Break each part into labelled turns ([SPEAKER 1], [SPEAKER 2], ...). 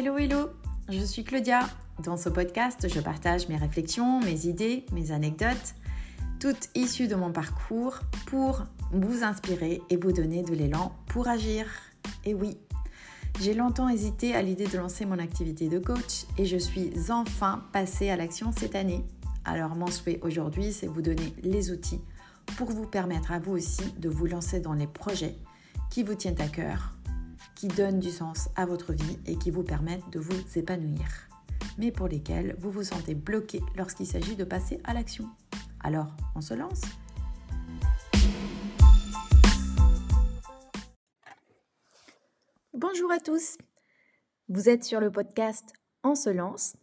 [SPEAKER 1] Hello, hello, je suis Claudia. Dans ce podcast, je partage mes réflexions, mes idées, mes anecdotes, toutes issues de mon parcours pour vous inspirer et vous donner de l'élan pour agir. Et oui, j'ai longtemps hésité à l'idée de lancer mon activité de coach et je suis enfin passée à l'action cette année. Alors mon souhait aujourd'hui, c'est vous donner les outils pour vous permettre à vous aussi de vous lancer dans les projets qui vous tiennent à cœur, qui donnent du sens à votre vie et qui vous permettent de vous épanouir, mais pour lesquels vous vous sentez bloqué lorsqu'il s'agit de passer à l'action. Alors, on se lance? Bonjour à tous, vous êtes sur le podcast On se lance.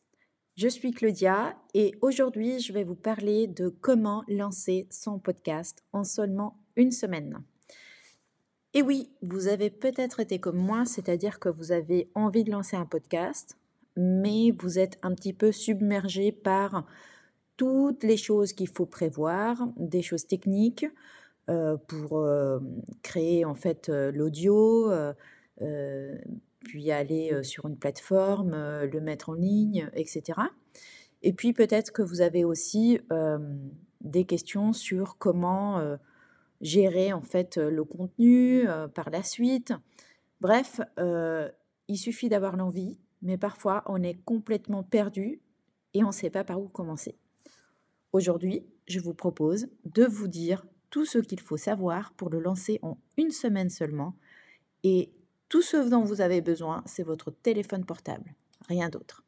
[SPEAKER 1] Je suis Claudia et aujourd'hui je vais vous parler de comment lancer son podcast en seulement une semaine. Et oui, vous avez peut-être été comme moi, c'est-à-dire que vous avez envie de lancer un podcast, mais vous êtes un petit peu submergé par toutes les choses qu'il faut prévoir, des choses techniques euh, pour euh, créer en fait euh, l'audio, puis aller sur une plateforme, le mettre en ligne, etc. Et puis peut-être que vous avez aussi des questions sur comment gérer en fait le contenu par la suite. Bref, il suffit d'avoir l'envie, mais parfois on est complètement perdu et on ne sait pas par où commencer. Aujourd'hui, je vous propose de vous dire tout ce qu'il faut savoir pour le lancer en une semaine seulement. Et tout ce dont vous avez besoin, c'est votre téléphone portable, rien d'autre.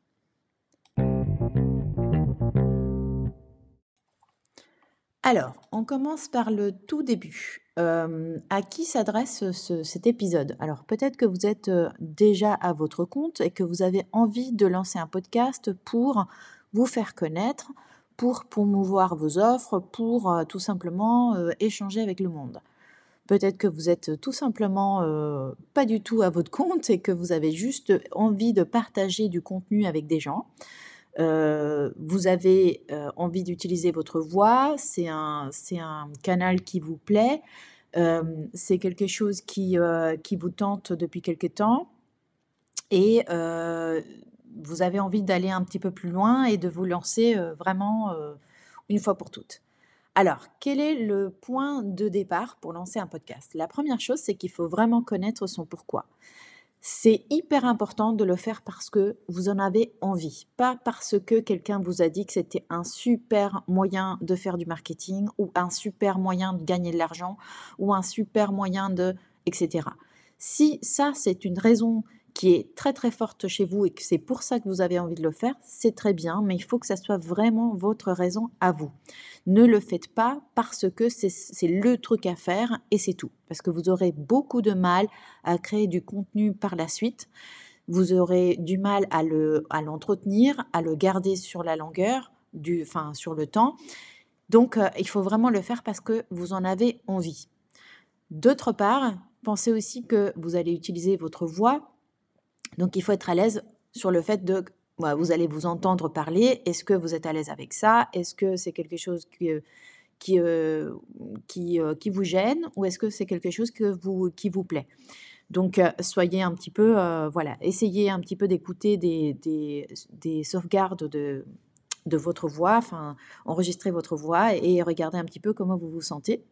[SPEAKER 1] Alors, on commence par le tout début. Euh, à qui s'adresse cet épisode? Alors, peut-être que vous êtes euh, déjà à votre compte et que vous avez envie de lancer un podcast pour vous faire connaître, pour promouvoir vos offres, pour euh, tout simplement échanger avec le monde. Peut-être que vous êtes tout simplement pas du tout à votre compte et que vous avez juste envie de partager du contenu avec des gens. Vous avez envie d'utiliser votre voix, c'est un, un, canal qui vous plaît, c'est quelque chose qui, qui vous tente depuis quelque temps. Et vous avez envie d'aller un petit peu plus loin et de vous lancer euh, vraiment euh, une fois pour toutes. Alors, quel est le point de départ pour lancer un podcast? La première chose, c'est qu'il faut vraiment connaître son pourquoi. C'est hyper important de le faire parce que vous en avez envie, pas parce que quelqu'un vous a dit que c'était un super moyen de faire du marketing ou un super moyen de gagner de l'argent ou un super moyen de etc. Si ça c'est une raison qui est très très forte chez vous et que c'est pour ça que vous avez envie de le faire, c'est très bien, mais il faut que ça soit vraiment votre raison à vous. Ne le faites pas parce que c'est le truc à faire et c'est tout. Parce que vous aurez beaucoup de mal à créer du contenu par la suite. Vous aurez du mal à l'entretenir, à, à le garder sur la longueur, du, enfin sur le temps. Donc euh, il faut vraiment le faire parce que vous en avez envie. D'autre part, pensez aussi que vous allez utiliser votre voix donc il faut être à l'aise sur le fait de vous allez vous entendre parler. Est-ce que vous êtes à l'aise avec ça? Est-ce que c'est quelque chose qui, euh, qui, euh, qui, euh, vous gêne? Ou est-ce que c'est quelque chose que vous, qui vous plaît? Donc soyez un petit peu, voilà, essayez un petit peu d'écouter des, des, des, sauvegardes de, de votre voix, enfin enregistrez votre voix et regardez un petit peu comment vous vous sentez.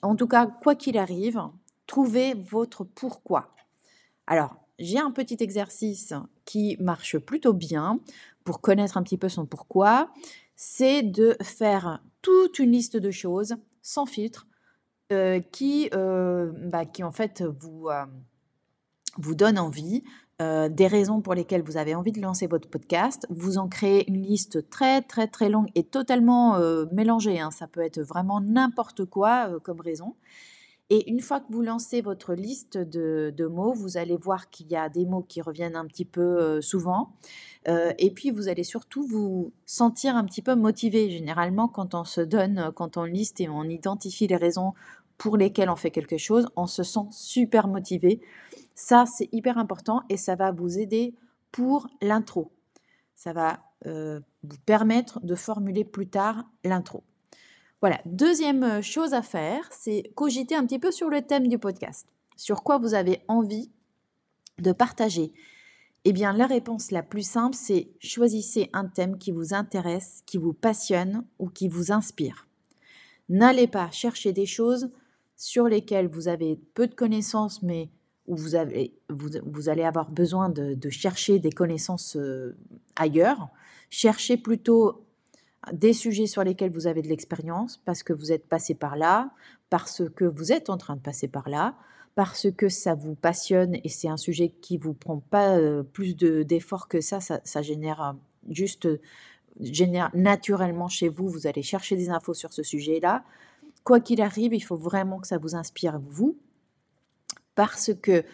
[SPEAKER 1] En tout cas, quoi qu'il arrive, trouvez votre pourquoi. Alors, j'ai un petit exercice qui marche plutôt bien pour connaître un petit peu son pourquoi. C'est de faire toute une liste de choses sans filtre euh, qui, euh, bah, qui en fait vous, euh, vous donne envie, des raisons pour lesquelles vous avez envie de lancer votre podcast. Vous en créez une liste très très très longue et totalement mélangée. Hein. Ça peut être vraiment n'importe quoi comme raison. Et une fois que vous lancez votre liste de, mots, vous allez voir qu'il y a des mots qui reviennent un petit peu euh, souvent. Euh, et puis, vous allez surtout vous sentir un petit peu motivé. Généralement, quand on se donne, quand on liste et on identifie les raisons pour lesquelles on fait quelque chose, on se sent super motivé. Ça, c'est hyper important et ça va vous aider pour l'intro. Ça va euh, vous permettre de formuler plus tard l'intro. Voilà, deuxième euh, chose à faire, c'est cogiter un petit peu sur le thème du podcast, sur quoi vous avez envie de partager? Eh bien, la réponse la plus simple, c'est choisissez un thème qui vous intéresse, qui vous passionne ou qui vous inspire. N'allez pas chercher des choses sur lesquelles vous avez peu de connaissances, mais où vous, allez avoir besoin de, chercher des connaissances euh, ailleurs. Cherchez plutôt des sujets sur lesquels vous avez de l'expérience, parce que vous êtes passé par là, parce que vous êtes en train de passer par là, parce que ça vous passionne et c'est un sujet qui vous prend pas euh, plus d'efforts que ça, ça, génère euh, juste génère naturellement chez vous, vous allez chercher des infos sur ce sujet-là. Quoi qu'il arrive, il faut vraiment que ça vous inspire vous, parce que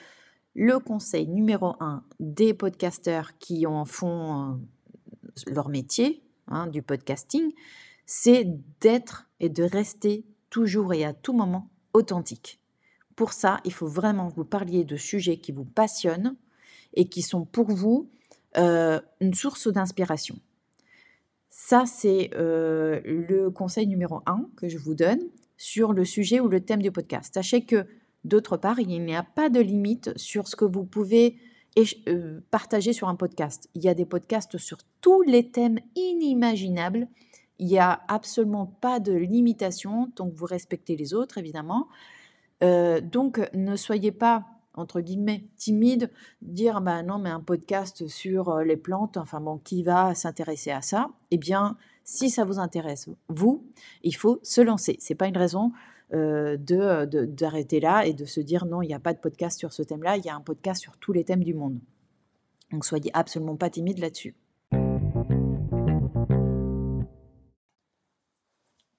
[SPEAKER 1] le conseil numéro un des podcasteurs qui en font euh, leur métier, hein, du podcasting, c'est d'être et de rester toujours et à tout moment authentique. Pour ça, il faut vraiment que vous parliez de sujets qui vous passionnent et qui sont pour vous euh, une source d'inspiration. Ça, c'est euh, le conseil numéro un que je vous donne sur le sujet ou le thème du podcast. Sachez que, d'autre part, il n'y a pas de limite sur ce que vous pouvez euh, partager sur un podcast. Il y a des podcasts sur tous les thèmes inimaginables. Il n'y a absolument pas de limitation, donc vous respectez les autres, évidemment. Euh, donc, ne soyez pas entre guillemets, timide, dire bah non, mais un podcast sur euh, les plantes, enfin bon, qui va s'intéresser à ça Eh bien, si ça vous intéresse, vous, il faut se lancer. C'est pas une raison d'arrêter là et de se dire non, il n'y a pas de podcast sur ce thème-là, il y a un podcast sur tous les thèmes du monde. Donc soyez absolument pas timide là-dessus.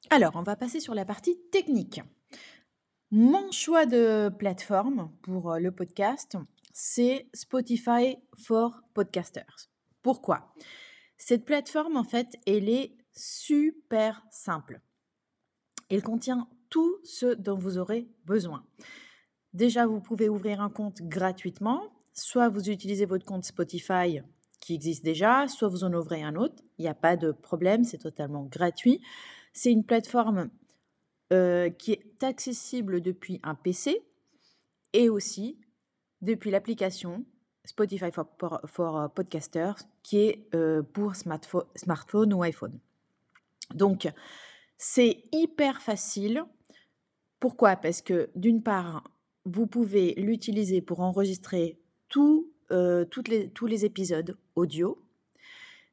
[SPEAKER 1] Alors, on va passer sur la partie technique. Mon choix de plateforme pour euh, le podcast, c'est Spotify for Podcasters. Pourquoi? Cette plateforme, en fait, elle est super simple. Elle contient tout ce dont vous aurez besoin. Déjà, vous pouvez ouvrir un compte gratuitement. Soit vous utilisez votre compte Spotify qui existe déjà, soit vous en ouvrez un autre. Il n'y a pas de problème, c'est totalement gratuit. C'est une plateforme euh, qui est accessible depuis un PC et aussi depuis l'application Spotify for, Podcasters qui est euh, pour smartphone ou iPhone. Donc, c'est hyper facile. Pourquoi? Parce que d'une part, vous pouvez l'utiliser pour enregistrer tous les épisodes audio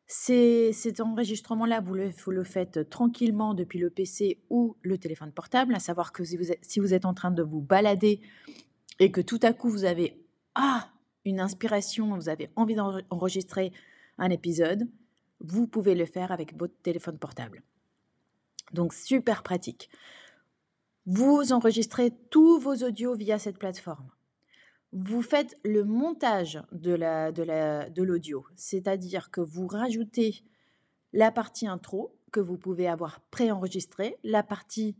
[SPEAKER 1] cet enregistrement-là, vous le, faites tranquillement depuis le PC ou le téléphone portable, à savoir que si vous êtes, si vous êtes en train de vous balader et que tout à coup vous avez ah, une inspiration, vous avez envie d'enregistrer un épisode, vous pouvez le faire avec votre téléphone portable. Donc super pratique. Vous enregistrez tous vos audios via cette plateforme vous faites le montage de l'audio, c'est-à-dire que vous rajoutez la partie intro que vous pouvez avoir préenregistrée, la partie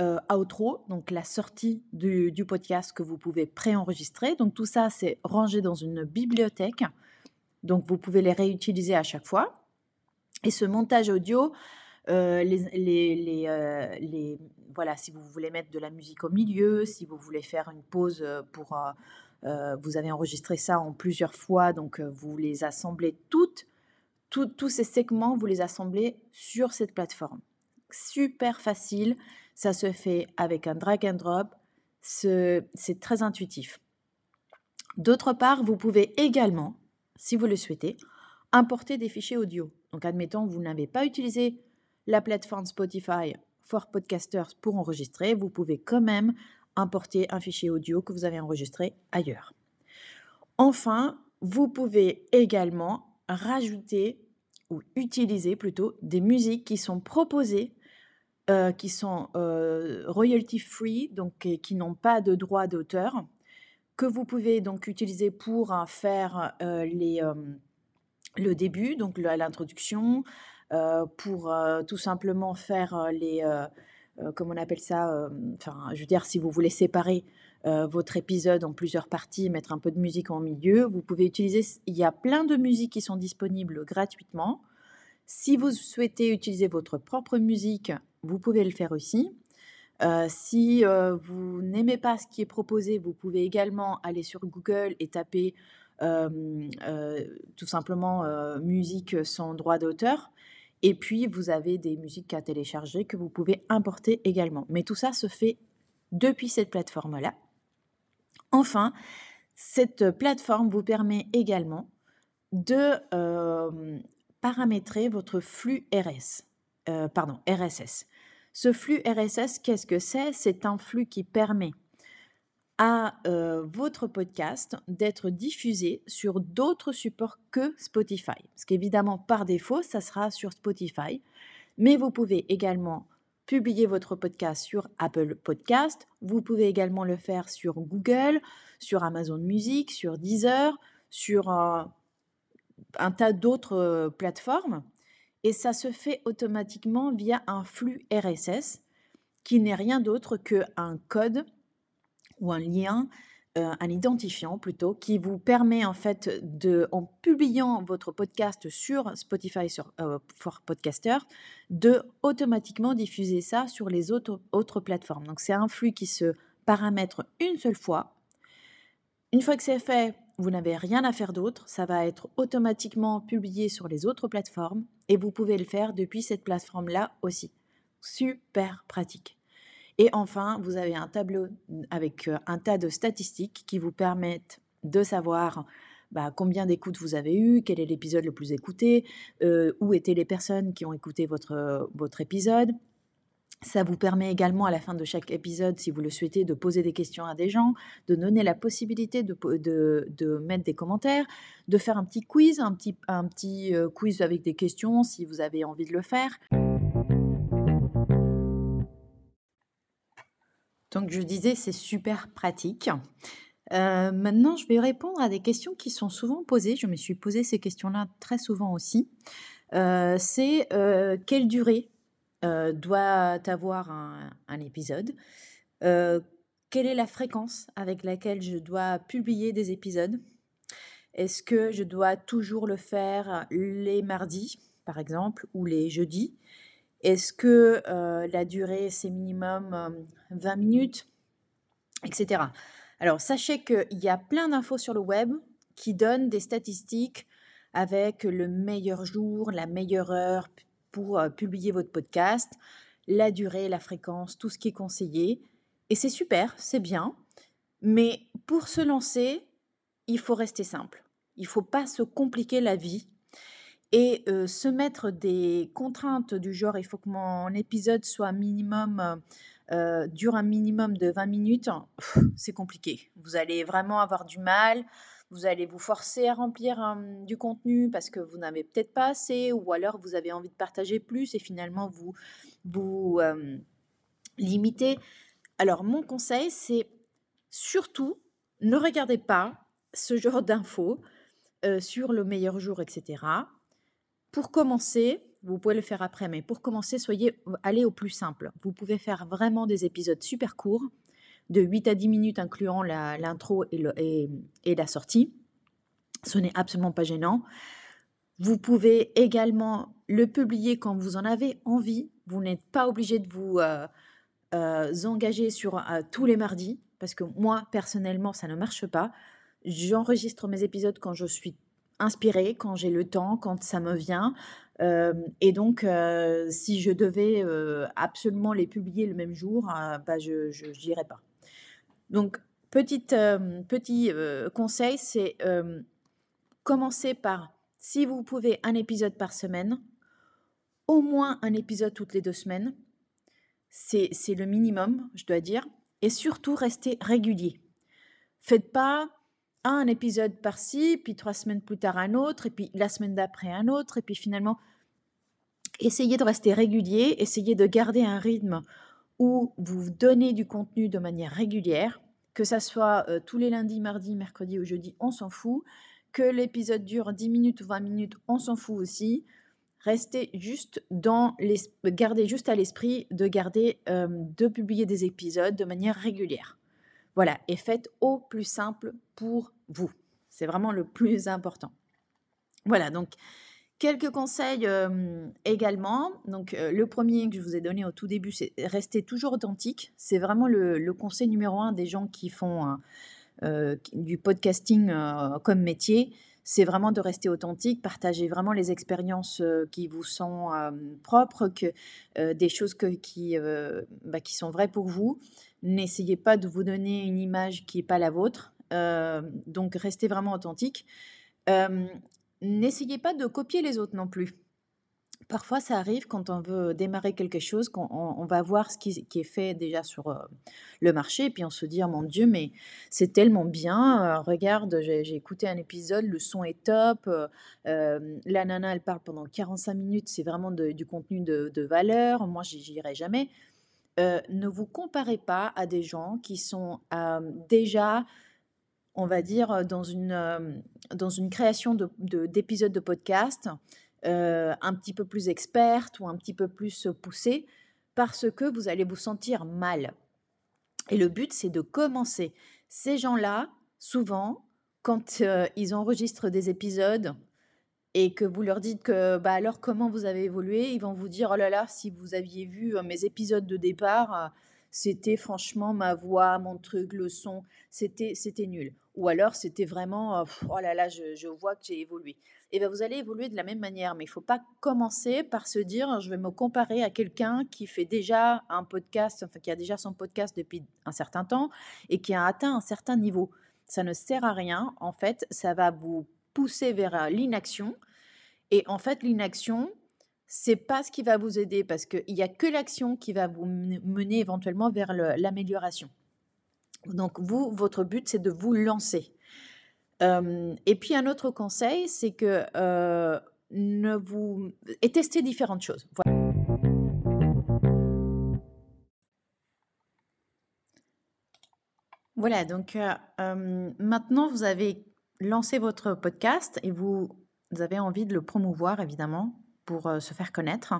[SPEAKER 1] euh, outro, donc la sortie du, podcast que vous pouvez préenregistrer. Donc tout ça, c'est rangé dans une bibliothèque. Donc vous pouvez les réutiliser à chaque fois. Et ce montage audio, euh, euh, voilà, si vous voulez mettre de la musique au milieu, si vous voulez faire une pause pour euh, vous avez enregistré ça en plusieurs fois, donc vous les assemblez toutes, tous ces segments, vous les assemblez sur cette plateforme. Super facile, ça se fait avec un drag and drop, c'est très intuitif. D'autre part, vous pouvez également, si vous le souhaitez, importer des fichiers audio. Donc, admettons, vous n'avez pas utilisé la plateforme Spotify for Podcasters pour enregistrer, vous pouvez quand même importer un fichier audio que vous avez enregistré ailleurs. Enfin, vous pouvez également rajouter ou utiliser plutôt des musiques qui sont proposées, euh, qui sont euh, royalty free, donc qui n'ont pas de droit d'auteur, que vous pouvez donc utiliser pour faire euh, le début, donc l'introduction, pour tout simplement faire les euh, comme on appelle ça, euh, enfin, je veux dire, si vous voulez séparer euh, votre épisode en plusieurs parties, mettre un peu de musique en milieu, vous pouvez utiliser, il y a plein de musiques qui sont disponibles gratuitement. Si vous souhaitez utiliser votre propre musique, vous pouvez le faire aussi. si vous n'aimez pas ce qui est proposé, vous pouvez également aller sur Google et taper tout simplement musique sans droit d'auteur. Et puis, vous avez des musiques à télécharger que vous pouvez importer également. Mais tout ça se fait depuis cette plateforme-là. Enfin, cette plateforme vous permet également de paramétrer votre flux RS, pardon, RSS. Ce flux RSS, qu'est-ce que c'est? C'est un flux qui permet à votre podcast d'être diffusé sur d'autres supports que Spotify. Parce qu'évidemment, par défaut, ça sera sur Spotify. Mais vous pouvez également publier votre podcast sur Apple Podcast. Vous pouvez également le faire sur Google, sur Amazon Music, sur Deezer, sur un tas d'autres plateformes. Et ça se fait automatiquement via un flux RSS qui n'est rien d'autre qu'un code ou un lien, euh, un identifiant plutôt, qui vous permet en fait de, en publiant votre podcast sur Spotify sur, euh, for Podcaster, de automatiquement diffuser ça sur les autres, autres plateformes. Donc c'est un flux qui se paramètre une seule fois. Une fois que c'est fait, vous n'avez rien à faire d'autre, ça va être automatiquement publié sur les autres plateformes et vous pouvez le faire depuis cette plateforme-là aussi. Super pratique. Et enfin, vous avez un tableau avec un tas de statistiques qui vous permettent de savoir bah, combien d'écoutes vous avez eu, quel est l'épisode le plus écouté, où étaient les personnes qui ont écouté votre, votre épisode. Ça vous permet également à la fin de chaque épisode, si vous le souhaitez, de poser des questions à des gens, de donner la possibilité de, de, de mettre des commentaires, de faire un petit quiz, un petit, un petit quiz avec des questions si vous avez envie de le faire. Donc je disais, c'est super pratique. Euh, maintenant, je vais répondre à des questions qui sont souvent posées. Je me suis posé ces questions-là très souvent aussi. Euh, c'est euh, quelle durée doit avoir un, un épisode? Quelle est la fréquence avec laquelle je dois publier des épisodes? Est-ce que je dois toujours le faire les mardis, par exemple, ou les jeudis? Est-ce que la durée, c'est minimum 20 minutes, etc. Alors, sachez qu'il y a plein d'infos sur le web qui donnent des statistiques avec le meilleur jour, la meilleure heure pour publier votre podcast, la durée, la fréquence, tout ce qui est conseillé. Et c'est super, c'est bien. Mais pour se lancer, il faut rester simple. Il ne faut pas se compliquer la vie et se mettre des contraintes du genre, il faut que mon épisode soit minimum, dure un minimum de 20 minutes, c'est compliqué. Vous allez vraiment avoir du mal, vous allez vous forcer à remplir du contenu parce que vous n'avez peut-être pas assez, ou alors vous avez envie de partager plus et finalement vous vous limitez. Alors mon conseil, c'est surtout ne regardez pas ce genre d'infos sur le meilleur jour, etc. Pour commencer, vous pouvez le faire après, mais pour commencer, soyez allez au plus simple. Vous pouvez faire vraiment des épisodes super courts, de 8 à 10 minutes, incluant l'intro et, la sortie. Ce n'est absolument pas gênant. Vous pouvez également le publier quand vous en avez envie. Vous n'êtes pas obligé de vous euh, euh, engager sur euh, tous les mardis, parce que moi, personnellement, ça ne marche pas. J'enregistre mes épisodes quand je suis inspirée quand j'ai le temps, quand ça me vient. Euh, et donc, euh, si je devais euh, absolument les publier le même jour, bah, je n'irais pas. Donc, petite, petit conseil, c'est commencer par, si vous pouvez, un épisode par semaine, au moins un épisode toutes les deux semaines. C'est le minimum, je dois dire. Et surtout, restez régulier. Faites pas un épisode par-ci, puis trois semaines plus tard un autre, et puis la semaine d'après un autre, et puis finalement, essayez de rester régulier, essayez de garder un rythme où vous donnez du contenu de manière régulière, que ça soit euh, tous les lundis, mardis, mercredis ou jeudi, on s'en fout, que l'épisode dure 10 minutes ou 20 minutes, on s'en fout aussi. Restez juste dans les, gardez juste à l'esprit de garder, euh, de publier des épisodes de manière régulière. Voilà, et faites au plus simple pour vous. C'est vraiment le plus important. Voilà, donc quelques conseils également. Donc le premier que je vous ai donné au tout début, c'est rester toujours authentique. C'est vraiment le, conseil numéro un des gens qui font du podcasting comme métier, c'est vraiment de rester authentique, partager vraiment les expériences qui vous sont propres, que, des choses bah, qui sont vraies pour vous. N'essayez pas de vous donner une image qui n'est pas la vôtre. donc restez vraiment authentique. N'essayez pas de copier les autres non plus. Parfois, ça arrive quand on veut démarrer quelque chose, qu'on on, va voir ce qui, est fait déjà sur le marché, et puis on se dit, «Oh mon Dieu, mais c'est tellement bien, regarde, j'ai écouté un épisode, le son est top, la nana, elle parle pendant 45 minutes, c'est vraiment du contenu de, de valeur, moi, j'y irai jamais. Ne vous comparez pas à des gens qui sont déjà on va dire, dans une, dans une création d'épisodes de, de podcast, un petit peu plus experte ou un petit peu plus poussée, parce que vous allez vous sentir mal. Et le but, c'est de commencer. Ces gens-là, souvent, quand ils enregistrent des épisodes et que vous leur dites que, bah alors comment vous avez évolué, ils vont vous dire, oh là là, si vous aviez vu mes épisodes de départ, c'était franchement ma voix, mon truc, le son, c'était c'était nul. Ou alors c'était vraiment, oh là là, je, je vois que j'ai évolué. Et bien vous allez évoluer de la même manière, mais il ne faut pas commencer par se dire, je vais me comparer à quelqu'un qui fait déjà un podcast, enfin qui a déjà son podcast depuis un certain temps et qui a atteint un certain niveau. Ça ne sert à rien, en fait, ça va vous pousser vers l'inaction. Et en fait, l'inaction, c'est pas ce qui va vous aider parce qu'il n'y a que l'action qui va vous mener éventuellement vers l'amélioration. Donc vous, votre but, c'est de vous lancer. et puis un autre conseil, c'est que ne vous et testez différentes choses. Voilà. Voilà, donc maintenant vous avez lancé votre podcast et vous avez envie de le promouvoir évidemment pour se faire connaître.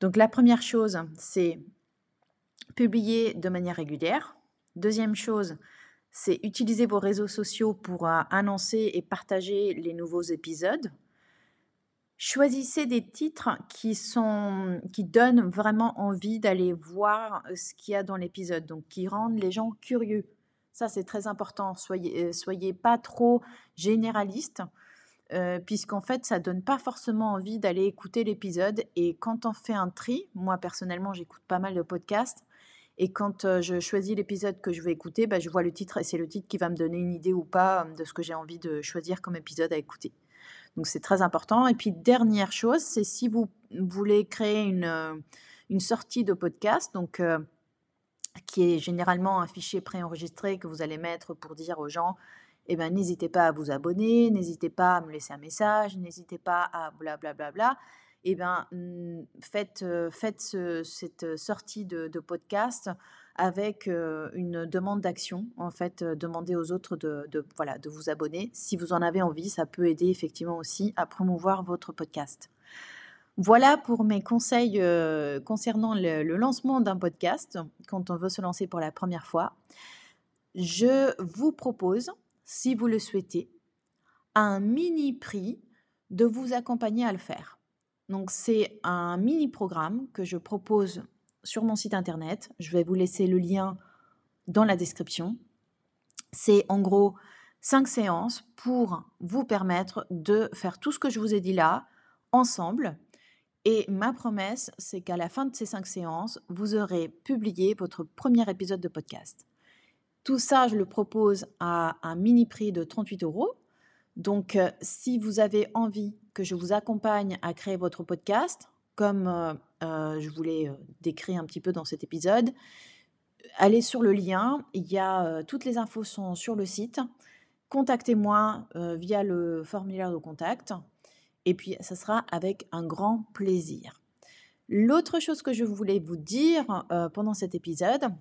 [SPEAKER 1] Donc la première chose, c'est publier de manière régulière. Deuxième chose, c'est utiliser vos réseaux sociaux pour annoncer et partager les nouveaux épisodes. Choisissez des titres qui, sont, qui donnent vraiment envie d'aller voir ce qu'il y a dans l'épisode, donc qui rendent les gens curieux. Ça, c'est très important. Soyez, soyez pas trop généraliste puisqu'en fait, ça donne pas forcément envie d'aller écouter l'épisode. Et quand on fait un tri, moi personnellement, j'écoute pas mal de podcasts. Et quand je choisis l'épisode que je vais écouter, bah, je vois le titre et c'est le titre qui va me donner une idée ou pas de ce que j'ai envie de choisir comme épisode à écouter. Donc c'est très important. Et puis dernière chose, c'est si vous voulez créer une, une sortie de podcast, donc qui est généralement un fichier préenregistré que vous allez mettre pour dire aux gens eh ben, n'hésitez pas à vous abonner, n'hésitez pas à me laisser un message, n'hésitez pas à blablabla. Bla, eh ben, mmh, faites, faites cette sortie de, podcast avec une demande d'action. En fait, demandez aux autres de, voilà, de vous abonner. Si vous en avez envie, ça peut aider effectivement aussi à promouvoir votre podcast. Voilà pour mes conseils concernant le lancement d'un podcast quand on veut se lancer pour la première fois. Je vous propose si vous le souhaitez, à un mini prix de vous accompagner à le faire. Donc c'est un mini programme que je propose sur mon site internet. Je vais vous laisser le lien dans la description. C'est en gros cinq séances pour vous permettre de faire tout ce que je vous ai dit là ensemble. Et ma promesse, c'est qu'à la fin de ces cinq séances, vous aurez publié votre premier épisode de podcast. Tout ça, je le propose à un mini prix de 38 euros. Donc, euh, si vous avez envie que je vous accompagne à créer votre podcast, comme euh, euh, je vous l'ai décrit un petit peu dans cet épisode, allez sur le lien. Il y a toutes les infos sont sur le site. Contactez-moi via le formulaire de contact. Et puis, ça sera avec un grand plaisir. L'autre chose que je voulais vous dire pendant cet épisode,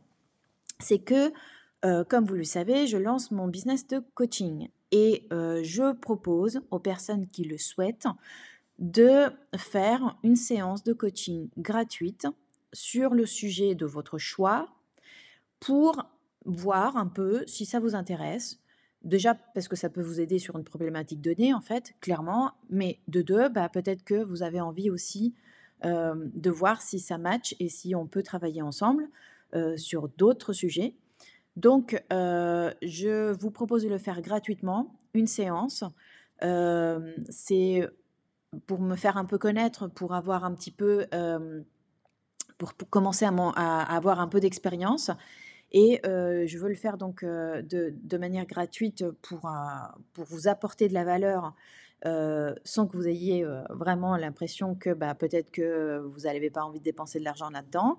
[SPEAKER 1] c'est que comme vous le savez, je lance mon business de coaching et je propose aux personnes qui le souhaitent de faire une séance de coaching gratuite sur le sujet de votre choix pour voir un peu si ça vous intéresse. Déjà parce que ça peut vous aider sur une problématique donnée, en fait, clairement, mais de deux, bah, peut-être que vous avez envie aussi de voir si ça match et si on peut travailler ensemble sur d'autres sujets. Donc, je vous propose de le faire gratuitement, une séance. c'est pour me faire un peu connaître, pour avoir un petit peu, pour, commencer à, avoir un peu d'expérience. Et je veux le faire donc de, manière gratuite pour, pour vous apporter de la valeur sans que vous ayez vraiment l'impression que bah, peut-être que vous n'avez pas envie de dépenser de l'argent là-dedans.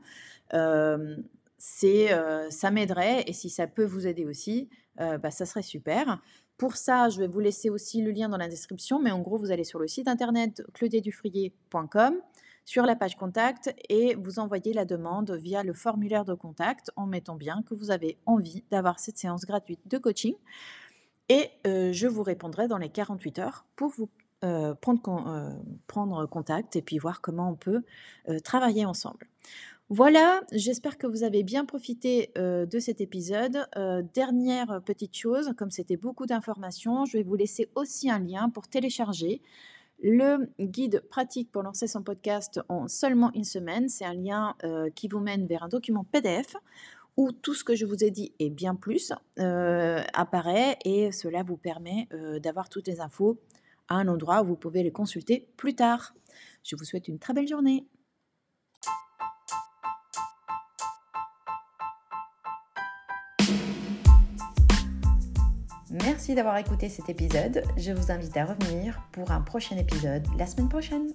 [SPEAKER 1] C'est, ça m'aiderait et si ça peut vous aider aussi, bah, ça serait super. Pour ça, je vais vous laisser aussi le lien dans la description, mais en gros, vous allez sur le site internet claudiedufrier.com, sur la page contact, et vous envoyez la demande via le formulaire de contact en mettant bien que vous avez envie d'avoir cette séance gratuite de coaching. Et je vous répondrai dans les 48 heures pour vous prendre, prendre, contact et puis voir comment on peut travailler ensemble. Voilà, j'espère que vous avez bien profité de cet épisode. dernière petite chose, comme c'était beaucoup d'informations, je vais vous laisser aussi un lien pour télécharger le guide pratique pour lancer son podcast en seulement une semaine. C'est un lien qui vous mène vers un document PDF où tout ce que je vous ai dit et bien plus apparaît et cela vous permet d'avoir toutes les infos à un endroit où vous pouvez les consulter plus tard. Je vous souhaite une très belle journée. Merci d'avoir écouté cet épisode. Je vous invite à revenir pour un prochain épisode la semaine prochaine.